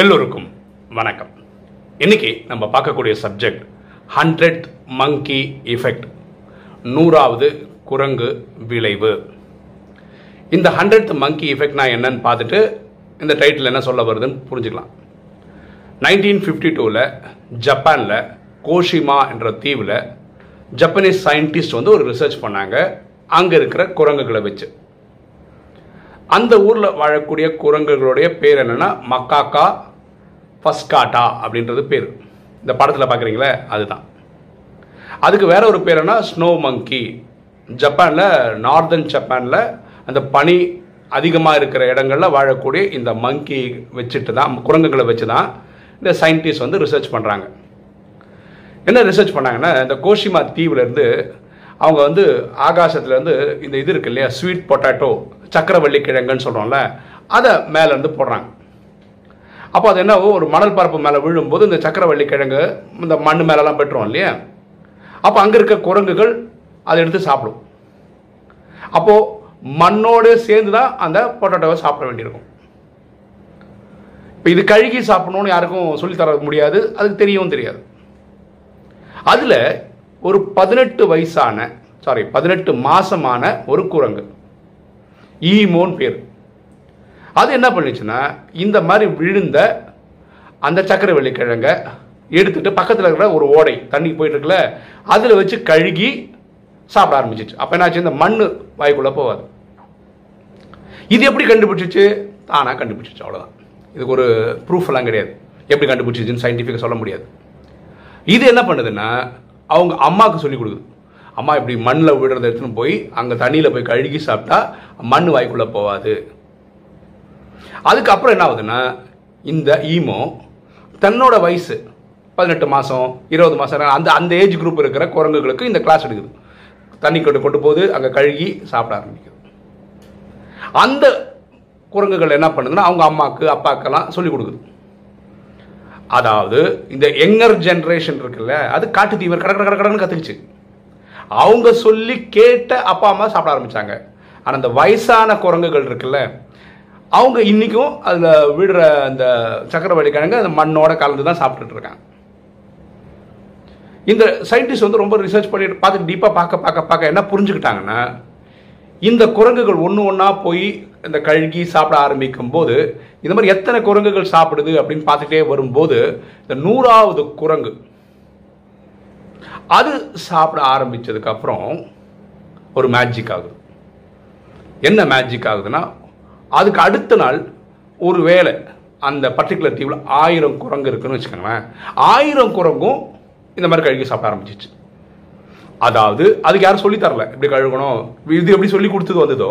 எல்லோருக்கும் வணக்கம். இன்னைக்கு நம்ம பார்க்கக்கூடிய சப்ஜெக்ட் ஹண்ட்ரட் மங்கி எஃபெக்ட் நூறாவது குரங்கு விளைவு. இந்த ஹண்ட்ரட் மங்கி இஃபெக்ட்னா என்னன்னு பார்த்துட்டு இந்த டைட்டில் என்ன சொல்ல வருதுன்னு புரிஞ்சுக்கலாம். நைன்டீன் ஃபிஃப்டி டூவில் ஜப்பானில் கோஷிமா என்ற தீவில் ஜப்பனீஸ் சயின்டிஸ்ட் வந்து ஒரு ரிசர்ச் பண்ணாங்க. அங்கே இருக்கிற குரங்குகளை வச்சு. அந்த ஊரில் வாழக்கூடிய குரங்குகளுடைய பேர் என்னென்னா மக்காக்கா ஃபஸ்காட்டா அப்படின்றது பேர். இந்த படத்தில் பார்க்குறீங்களே அதுதான். அதுக்கு வேற ஒரு பேர் என்ன ஸ்னோ மங்கி ஜப்பானில் நார்தர்ன் ஜப்பானில் அந்த பனி அதிகமாக இருக்கிற இடங்களில் வாழக்கூடிய இந்த மங்கி வச்சுட்டு தான் குரங்குகளை வச்சு தான் இந்த சயின்டிஸ்ட் வந்து ரிசர்ச் பண்ணுறாங்க என்ன ரிசர்ச் பண்ணாங்கன்னா இந்த கோஷிமா தீவுலேருந்து அவங்க வந்து ஆகாசத்துலேருந்து இந்த இது இருக்கு இல்லையா ஸ்வீட் பொட்டாட்டோ சக்கரவள்ளி கிழங்குன்னு சொல்கிறோம்ல அதை மேலேருந்து போடுறாங்க. அப்போ அது என்ன ஒரு மணல் பரப்பு மேலே விழும்போது இந்த சக்கரவள்ளி கிழங்கு இந்த மண் மேலெலாம் பெற்றோம் இல்லையா? அப்போ அங்கே இருக்க குரங்குகள் அதை எடுத்து சாப்பிடும். அப்போது மண்ணோடு சேர்ந்து தான் அந்த பொட்டாட்டோவை சாப்பிட வேண்டியிருக்கும். இப்போ இது கழுகி சாப்பிடணும்னு யாருக்கும் சொல்லித்தர முடியாது அதுக்கு தெரியவும் தெரியாது. அதில் ஒரு பதினெட்டு வயசான சாரி பதினெட்டு மாதமான ஒரு குரங்கு. ஈமோன் பேர். அது என்ன பண்ணுச்சுன்னா இந்த மாதிரி விழுந்த அந்த சக்கரவள்ளி கிழங்க எடுத்துட்டு பக்கத்தில் இருக்கிற ஒரு ஓடை தண்ணி போயிட்டு இருக்குல்ல அதில் வச்சு கழுகி சாப்பிட ஆரம்பிச்சிச்சு. அப்போ என்னாச்சு? இந்த மண் வாய்க்குள்ளே போகாது. இது எப்படி கண்டுபிடிச்சிச்சு? தானாக கண்டுபிடிச்சிச்சு அவ்வளோதான் இதுக்கு ஒரு ப்ரூஃப்லாம் கிடையாது. எப்படி கண்டுபிடிச்சிச்சுன்னு சயின்டிஃபிக்காக சொல்ல முடியாது. இது என்ன பண்ணுதுன்னா அவங்க அம்மாவுக்கு சொல்லி கொடுக்குது. அம்மா இப்படி மண்ணில் விடுறத எடுத்துன்னு போய் அங்கே தண்ணியில் போய் கழுகி சாப்பிட்டா மண் வாய்க்குள்ளே போகாது. அதுக்கப்புறம் என்ன ஆகுதுன்னா இந்த ஈமோ தன்னோட வயசு பதினெட்டு மாதம் இருபது மாதம் அந்த அந்த ஏஜ் குரூப் இருக்கிற குரங்குகளுக்கு இந்த கிளாஸ் எடுக்குது. தண்ணி கொண்டு கொண்டு போது அங்கே கழுகி சாப்பிட ஆரம்பிக்குது. அந்த குரங்குகள் என்ன பண்ணுதுன்னா அவங்க அம்மாவுக்கு அப்பாக்கெல்லாம் சொல்லி கொடுக்குது. அதாவது இந்த யங்கர் ஜென்ரேஷன் இருக்குல்ல அது காட்டு தீவிர கடற்கரை கட கற்றுக்குச்சு அவங்க சொல்லி கேட்ட அப்பா அம்மா சாப்பிட ஆரம்பிச்சாங்க. ஆனால் அந்த வயசான குரங்குகள் இருக்குல்ல அவங்க இன்றைக்கும் அதில் விடுற அந்த சக்கரவள்ளி கிழங்கு அந்த மண்ணோட கலந்து தான் சாப்பிட்டுட்டு இருக்காங்க இந்த சயின்டிஸ்ட் வந்து ரொம்ப ரிசர்ச் பண்ணிட்டு பார்த்து டீப்பாக பார்க்க பார்க்க பார்க்க என்ன புரிஞ்சுக்கிட்டாங்கன்னா இந்த குரங்குகள் ஒன்று ஒன்றா போய் இந்த கழுகி சாப்பிட ஆரம்பிக்கும் போது இந்த மாதிரி எத்தனை குரங்குகள் சாப்பிடுது அப்படின்னு பார்த்துட்டே வரும்போது இந்த நூறாவது குரங்கு அது சாப்பிட ஆரம்பித்ததுக்கப்புறம் ஒரு மேஜிக் ஆகுது. என்ன மேஜிக் ஆகுதுன்னா அதுக்கு அடுத்த நாள் ஒரு வேளை அந்த பர்டிகுலர் தீவில் ஆயிரம் குரங்கு இருக்குன்னு வச்சுக்கோங்களேன். ஆயிரம் குரங்கும் இந்த மாதிரி கழுகி சாப்பிட ஆரம்பிச்சிச்சு. அதாவது அதுக்கு யாரும் சொல்லி தரல. இப்படி கழுகணும். இது எப்படி சொல்லி கொடுத்தது வந்ததோ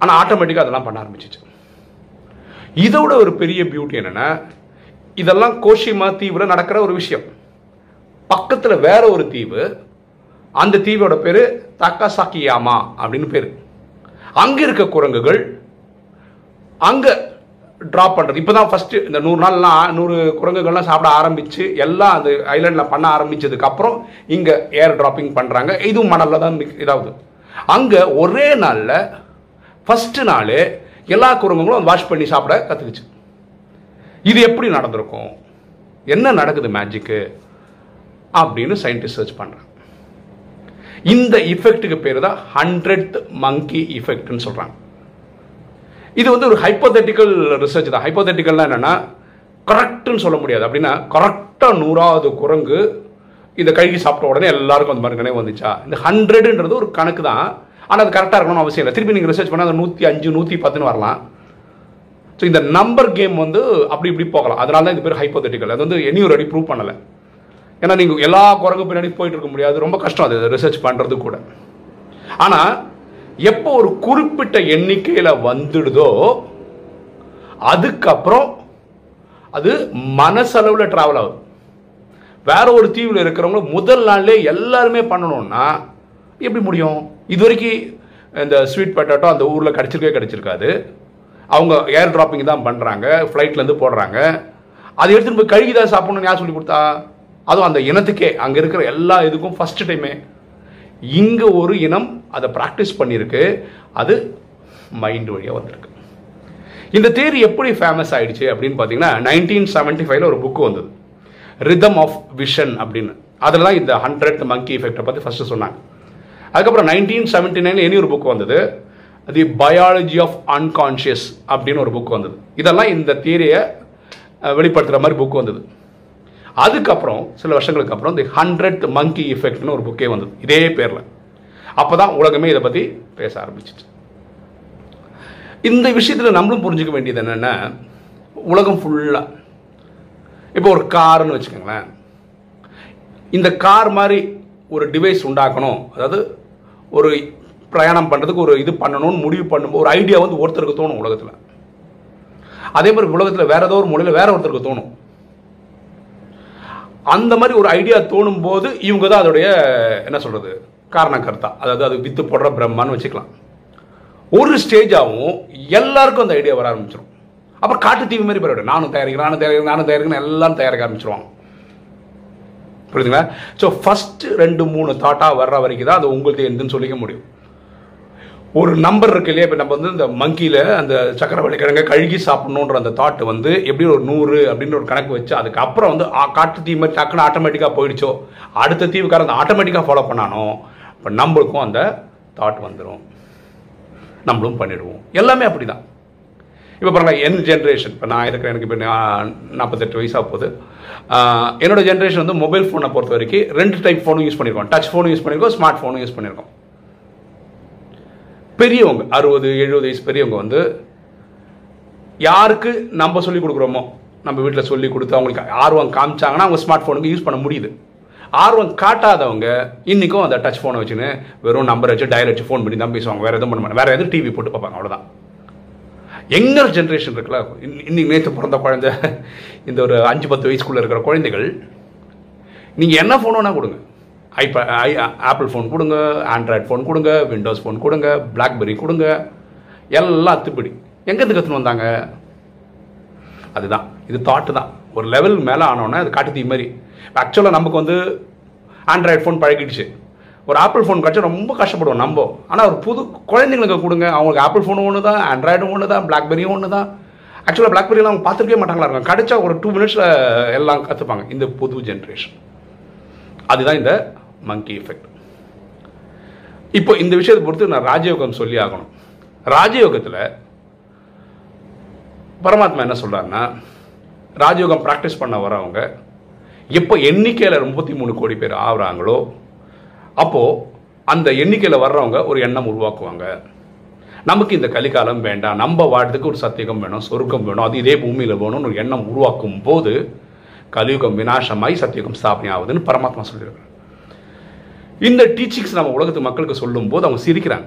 ஆனால் ஆட்டோமேட்டிக்காக அதெல்லாம் பண்ண ஆரம்பிச்சிச்சு. இதோட ஒரு பெரிய பியூட்டி என்னென்னா இதெல்லாம் கோஷிமா தீவில் நடக்கிற ஒரு விஷயம். பக்கத்தில் வேற ஒரு தீவு அந்த தீவோட பேர் தக்காசாக்கியாமா அப்படின்னு பேர். அங்கே இருக்க குரங்குகள் அங்கே ட்ராப் பண்ணுறது இப்போ தான் ஃபஸ்ட்டு இந்த நூறு நாள்லாம் நூறு குரங்குகள்லாம் சாப்பிட ஆரம்பித்து எல்லாம் அந்த ஐலண்டில் பண்ண ஆரம்பித்ததுக்கப்புறம் இங்கே ஏர் ட்ராப்பிங் பண்ணுறாங்க இதுவும் மணலில் தான் இதாகுது. அங்கே ஒரே நாளில் ஃபஸ்ட்டு நாள் எல்லா குரங்குகளும் வாஷ் பண்ணி சாப்பிட கற்றுக்குச்சு இது எப்படி நடந்திருக்கும்? என்ன நடக்குது மேஜிக்கு அப்படின்னு சயின்டிஸ்ட் சர்ச் பண்ணுறாங்க இந்த இஃபெக்ட்டுக்கு பேர் தான் ஹண்ட்ரட் மங்கி இஃபெக்ட்னு சொல்கிறாங்க இது வந்து ஒரு ஹைப்போதெட்டிக்கல் ரிசர்ச் தான். ஹைப்போதெட்டிக்கல்னா என்னென்னா கரெக்டுன்னு சொல்ல முடியாது. அப்படின்னா கரெக்டாக நூறாவது குரங்கு இந்த கழுகி சாப்பிட்ட உடனே எல்லாருக்கும் அந்த மாதிரி நினைவு வந்துச்சா? இந்த ஹண்ட்ரடுன்றது ஒரு கணக்கு தான். ஆனால் அது கரெக்டாக இருக்கணும்னு அவசியம் இல்லை. திருப்பி நீங்கள் ரிசர்ச் பண்ணால் அது நூற்றி அஞ்சு நூற்றி பத்துன்னு வரலாம். ஸோ இந்த நம்பர் கேம் வந்து அப்படி இப்படி போகலாம். அதனால தான் இது பேர் ஹைப்போதெட்டிக்கல் அது வந்து இனியும் ரெடி ப்ரூவ் பண்ணலை. ஏன்னா நீங்கள் எல்லா குரங்கு பின்னாடி போயிட்டு இருக்க முடியாது. ரொம்ப கஷ்டம் அது. ரிசர்ச் பண்ணுறது கூட. ஆனால் எப்போ ஒரு குறிப்பிட்ட எண்ணிக்கையில் வந்துடுதோ அதுக்கப்புறம் அது மனசளவில் ட்ராவல் ஆகுது. வேற ஒரு தீவில் இருக்கிறவங்க முதல் நாள்லே எல்லாருமே பண்ணணும்னா எப்படி முடியும்? இது வரைக்கும் இந்த ஸ்வீட் பட்டாட்டோ அந்த ஊரில் கிடச்சிருக்கே கிடச்சிருக்காது. அவங்க ஏர் ட்ராப்பிங் தான் பண்ணுறாங்க ஃப்ளைட்லேருந்து போடுறாங்க. அதை எடுத்துகிட்டு போய் கழுகி தான் சாப்பிடணும்னு யார் சொல்லி கொடுத்தா? அதுவும் அந்த இனத்துக்கே. அங்கே இருக்கிற எல்லா இதுக்கும் ஃபஸ்ட்டு டைமே இங்கே ஒரு இனம் அதை ப்ராக்டிஸ் பண்ணியிருக்கு. அது மைண்ட் வழியாக வந்திருக்கு. இந்த தேரி எப்படி ஃபேமஸ் ஆயிடுச்சு அப்படின்னு பார்த்தீங்கன்னா நைன்டீன் செவன்டி ஃபைவ்ல ஒரு புக்கு வந்தது. ரிதம் ஆஃப் விஷன் அப்படின்னு. அதில் தான் இந்த ஹண்ட்ரட் மங்கி எஃபெக்டை பற்றி ஃபஸ்ட்டு சொன்னாங்க. அதுக்கப்புறம் நைன்டீன் செவன்டி நைனில் இனி ஒரு புக் வந்தது. தி பயாலஜி ஆஃப் அன்கான்ஷியஸ் அப்படின்னு ஒரு புக் வந்தது. இதெல்லாம் இந்த தியரியை வெளிப்படுத்துகிற மாதிரி புக் வந்தது. அதுக்கப்புறம் சில வருஷங்களுக்கு அப்புறம் தி ஹண்ட்ரட் மங்கி எஃபெக்ட்னு ஒரு புக்கே வந்தது. இதே பேரில். அப்போ தான் உலகமே இதை பற்றி பேச ஆரம்பிச்சிச்சு. இந்த விஷயத்தில் நம்மளும் புரிஞ்சுக்க வேண்டியது என்னென்னா உலகம் ஃபுல்லாக இப்போ ஒரு காருன்னு வச்சுக்கோங்களேன். இந்த கார் மாதிரி ஒரு டிவைஸ் உண்டாக்கணும். அதாவது ஒரு பிரயாணம் பண்ணுறதுக்கு ஒரு இது பண்ணணும்னு முடிவு பண்ணும்போது ஒரு ஐடியா வந்து ஒருத்தருக்கு தோணும் உலகத்தில். அதே மாதிரி உலகத்தில் வேறு ஏதோ ஒரு மொழியில் வேற ஒருத்தருக்கு தோணும். அந்த மாதிரி ஒரு ஐடியா தோணும் போது இவங்க தான் அதோடைய என்ன சொல்கிறது காரணக்கர்த்தா அதாவது அது வித்து போடுற பிரம்மான்னு வச்சுக்கலாம். ஒரு ஸ்டேஜாகவும் எல்லாருக்கும் அந்த ஐடியா வர ஆரம்பிச்சிடும் அப்புறம் காட்டு தீவு மாதிரி போயிடும். நானும் தயாரிக்கிறேன் நானும் தயாரிக்கிறேன் நானும் தயாரிக்கிறேன் எல்லாம் தயாரிக்க ஆரம்பிச்சிருவாங்க. புரியுதுங்களா? ஸோ ஃபஸ்ட்டு ரெண்டு மூணு தாட்டாக வர்ற வரைக்கும் தான் அது உங்களுக்கு எந்துன்னு சொல்லிக்க முடியும். ஒரு நம்பர் இருக்கு இல்லையா? இப்போ நம்ம வந்து இந்த மங்கியில் அந்த சக்கரவள்ளி கிழங்க கழுகி சாப்பிடணுன்ற அந்த தாட் வந்து எப்படி ஒரு நூறு அப்படின்னு ஒரு கணக்கு வச்சு அதுக்கப்புறம் வந்து காட்டு தீ மாதிரி டக்குன்னு ஆட்டோமேட்டிக்காக போயிடுச்சோ? அடுத்த தீவுக்காரன் அந்த ஆட்டோமேட்டிக்காக ஃபாலோ பண்ணானோ? இப்போ நம்மளுக்கும் அந்த தாட் வந்துடும் நம்மளும் பண்ணிடுவோம். எல்லாமே அப்படிதான். இப்போ பாருங்கள் என் ஜென்ரேஷன் இப்போ நான் இருக்கிறேன் எனக்கு இப்போ நாற்பத்தெட்டு வயசாக போகுது. என்னோடய என்னோட ஜென்ரேஷன் வந்து மொபைல் ஃபோனை பொறுத்த வரைக்கும் ரெண்டு டைப் ஃபோனும் யூஸ் பண்ணியிருக்கோம் டச் ஃபோனும் யூஸ் பண்ணியிருக்கோம் ஸ்மார்ட் ஃபோனும் யூஸ் பண்ணியிருக்கோம் பெரியவங்க அறுபது எழுபது வயசு பெரியவங்க வந்து யாருக்கு நம்ம சொல்லி கொடுக்குறோமோ நம்ம வீட்டில் சொல்லி கொடுத்து அவங்களுக்கு ஆர்வம் காமிச்சாங்கன்னா அவங்க ஸ்மார்ட் ஃபோனுக்கு யூஸ் பண்ண முடியுது. ஆர்வம் காட்டாதவங்க இன்றைக்கும் அந்த டச் ஃபோனை வச்சுன்னு வெறும் நம்பர் வச்சு டயல் வச்சு ஃபோன் பண்ணி தான் பேசுவாங்க. வேறு எதுவும் பண்ண மாட்டாங்க. வேறு எதுவும் டிவி போட்டு பார்ப்பாங்க. அவ்வளோதான் எங்கர் ஜென்ரேஷன் இருக்குல்ல இன்னைக்கு நேற்று பிறந்த குழந்தை இந்த ஒரு அஞ்சு பத்து வயசுக்குள்ளே இருக்கிற குழந்தைகள் நீங்கள் என்ன ஃபோன் வேணால் கொடுங்க. ஐபே ஐ ஆப்பிள் ஃபோன் கொடுங்க ஆண்ட்ராய்ட் ஃபோன் கொடுங்க விண்டோஸ் ஃபோன் கொடுங்க பிளாக்பெரி கொடுங்க எல்லாம் அத்துப்படி எங்கேருந்து கற்றுன்னு வந்தாங்க? அதுதான். இது தாட்டு தான். ஒரு லெவல் மேலே ஆனோன்னே அது காட்டு தீ மாதிரி ஆக்சுவலாக நமக்கு வந்து ஆண்ட்ராய்ட் ஃபோன் பழகிடுச்சு. ஒரு ஆப்பிள் ஃபோன் கிடச்சா ரொம்ப கஷ்டப்படுவோம் நம்ம. ஆனால் ஒரு புது குழந்தைங்களுக்கு கொடுங்க. அவங்களுக்கு ஆப்பிள் ஃபோனும் ஒன்று தான் ஆண்ட்ராய்டும் ஒன்று தான் பிளாக்பெரியும் ஒன்று தான் ஆக்சுவலாக பிளாக்பெரியெலாம் அவங்க பார்த்துருக்கவே மாட்டாங்களா? இருக்கும் கிடச்சா ஒரு டூ மினிட்ஸில் எல்லாம் கற்றுப்பாங்க இந்த புது ஜென்ரேஷன் அதுதான் இந்த மங்கி எஃபெக்ட் இப்போ இந்த விஷயத்தை பொறுத்து நான் ராஜயோகம் சொல்லி ஆகணும். ராஜயோகத்தில் பரமாத்மா என்ன சொல்கிறாருன்னா ராஜயோகம் ப்ராக்டிஸ் பண்ண வரவங்க எப்போ எண்ணிக்கையில் முப்பத்தி மூணு கோடி பேர் ஆகுறாங்களோ அப்போது அந்த எண்ணிக்கையில் வர்றவங்க ஒரு எண்ணம் உருவாக்குவாங்க. நமக்கு இந்த கலிகாலம் வேண்டாம் நம்ம வாழ்றதுக்கு ஒரு சத்தியகம் வேணும் சொருக்கம் வேணும் அது இதே பூமியில் வேணும்னு ஒரு எண்ணம் உருவாக்கும் போது கலியுகம் விநாசமாய் சத்தியகம் ஸ்தாபனை ஆகுதுன்னு பரமாத்மா சொல்லியிருக்காரு. இந்த டீச்சிங்ஸ் நம்ம உலகத்து மக்களுக்கு சொல்லும்போது அவங்க சிரிக்கிறாங்க.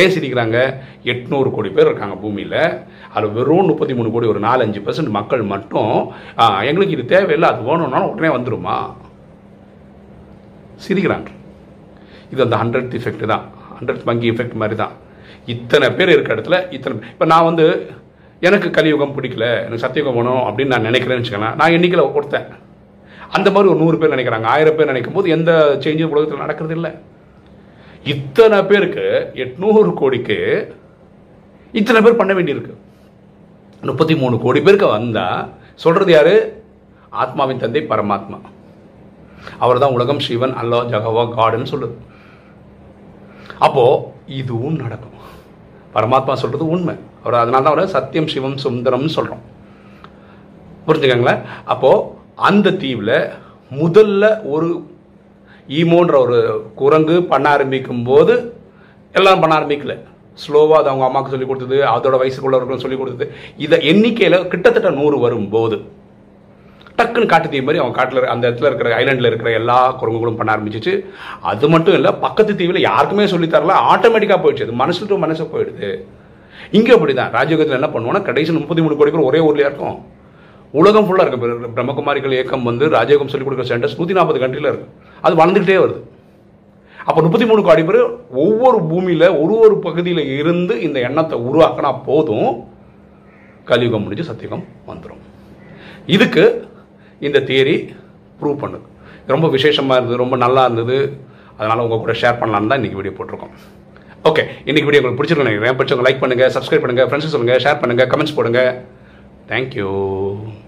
ஏன் சிரிக்கிறாங்க? எட்நூறு கோடி பேர் இருக்காங்க பூமியில். அதில் வெறும் முப்பத்தி மூணு கோடி ஒரு நாலஞ்சு பர்சன்ட் மக்கள் மட்டும் எங்களுக்கு இது தேவையில்லை அது வேணும்னாலும் உடனே வந்துருமா? சிரிக்கிறாங்க. இது அந்த ஹண்ட்ரட் இஃபெக்ட் தான். ஹண்ட்ரட் வங்கி இஃபெக்ட் மாதிரி தான். இத்தனை பேர் இருக்க இடத்துல இத்தனை இப்போ நான் வந்து எனக்கு கலியுகம் பிடிக்கல எனக்கு சத்தியுகம் வேணும் அப்படின்னு நான் நினைக்கிறேன்னு வச்சுக்கலாம் நான் எண்ணிக்கையில் ஒருத்தன். அந்த மாதிரி ஒரு நூறு பேர் நினைக்கிறாங்க. ஆயிரம் பேர் நினைக்கும் போது எந்த சேஞ்சும் உலகத்தில் நடக்கிறது இல்லை இத்தனை பேருக்கு எட்நூறு கோடிக்கு இத்தனை பேர் பண்ண வேண்டியிருக்கு. முப்பத்தி மூணு கோடி பேருக்கு வந்தால் சொல்கிறது யார்? ஆத்மாவின் தந்தை பரமாத்மா. அவர் தான் உலகம் சிவன் அல்லா ஜகவா காடுன்னு சொல்லுது. அப்போ இதுவும் நடக்கும். பரமாத்மா சொல்கிறது உண்மை. அவர் அதனால தான் அவரை சத்தியம் சிவம் சுந்தரம்னு சொல்கிறோம் புரிஞ்சுக்கங்களேன்? அப்போது அந்த தீவில் முதல்ல ஒரு ஈமோன்ற ஒரு குரங்கு பண்ண ஆரம்பிக்கும் போது எல்லாம் பண்ண ஆரம்பிக்கல. ஸ்லோவாக அது அவங்க அம்மாவுக்கு சொல்லி கொடுத்தது அதோட வயசுக்குள்ளவர்களும் சொல்லிக் கொடுத்தது. இதை எண்ணிக்கையில் கிட்டத்தட்ட நூறு வரும்போது டக்குன்னு காட்டு தீ மாதிரி அவங்க காட்டில் அந்த இடத்துல இருக்கிற ஐலாண்டில் இருக்கிற எல்லா குரங்குகளும் பண்ண ஆரம்பிச்சிச்சு. அது மட்டும் இல்லை பக்கத்து தீவில் யாருக்குமே சொல்லி ஆட்டோமேட்டிக்காக போயிடுச்சு. அது மனசு டு மனசு போயிடுது. இங்கே அப்படி தான் ராஜயோகத்தில் என்ன பண்ணுவோம்னா கடைசி முப்பத்தி மூணு கோடி பேர் ஒரே ஊர்லயா இருக்கும். உலகம் ஃபுல்லாக இருக்குது பிரம்மகுமாரிகள் இயக்கம் வந்து ராஜயோகம் சொல்லிக் கொடுக்குற சென்டர்ஸ் நூற்றி நாற்பது கண்ட்ரியில் இருக்குது அது வளர்ந்துக்கிட்டே வருது. அப்போ முப்பத்தி மூணு கோடி பேர் ஒவ்வொரு பூமியில் ஒரு ஒரு பகுதியில் இருந்து இந்த எண்ணத்தை உருவாக்கினா போதும் கலியுகம் முடிஞ்சு சத்தியுகம் வந்துடும் இதுக்கு இந்த தியரி ப்ரூவ் பண்ணுது. ரொம்ப விசேஷமாக இருந்தது ரொம்ப நல்லா இருந்தது. அதனால் உங்கள் கூட ஷேர் பண்ணலான்னு தான் இன்றைக்கி வீடியோ போட்டிருக்கோம். ஓகே இன்றைக்கி வீடியோ உங்களுக்கு பிடிச்சிருக்கணும் நினைக்கிறேன். பிடிச்சவங்க லைக் பண்ணுங்கள் சப்ஸ்கிரைப் பண்ணுங்கள் ஃப்ரெண்ட்ஸ் சொல்லுங்கள் ஷேர் பண்ணுங்கள் கமெண்ட்ஸ் Thank you.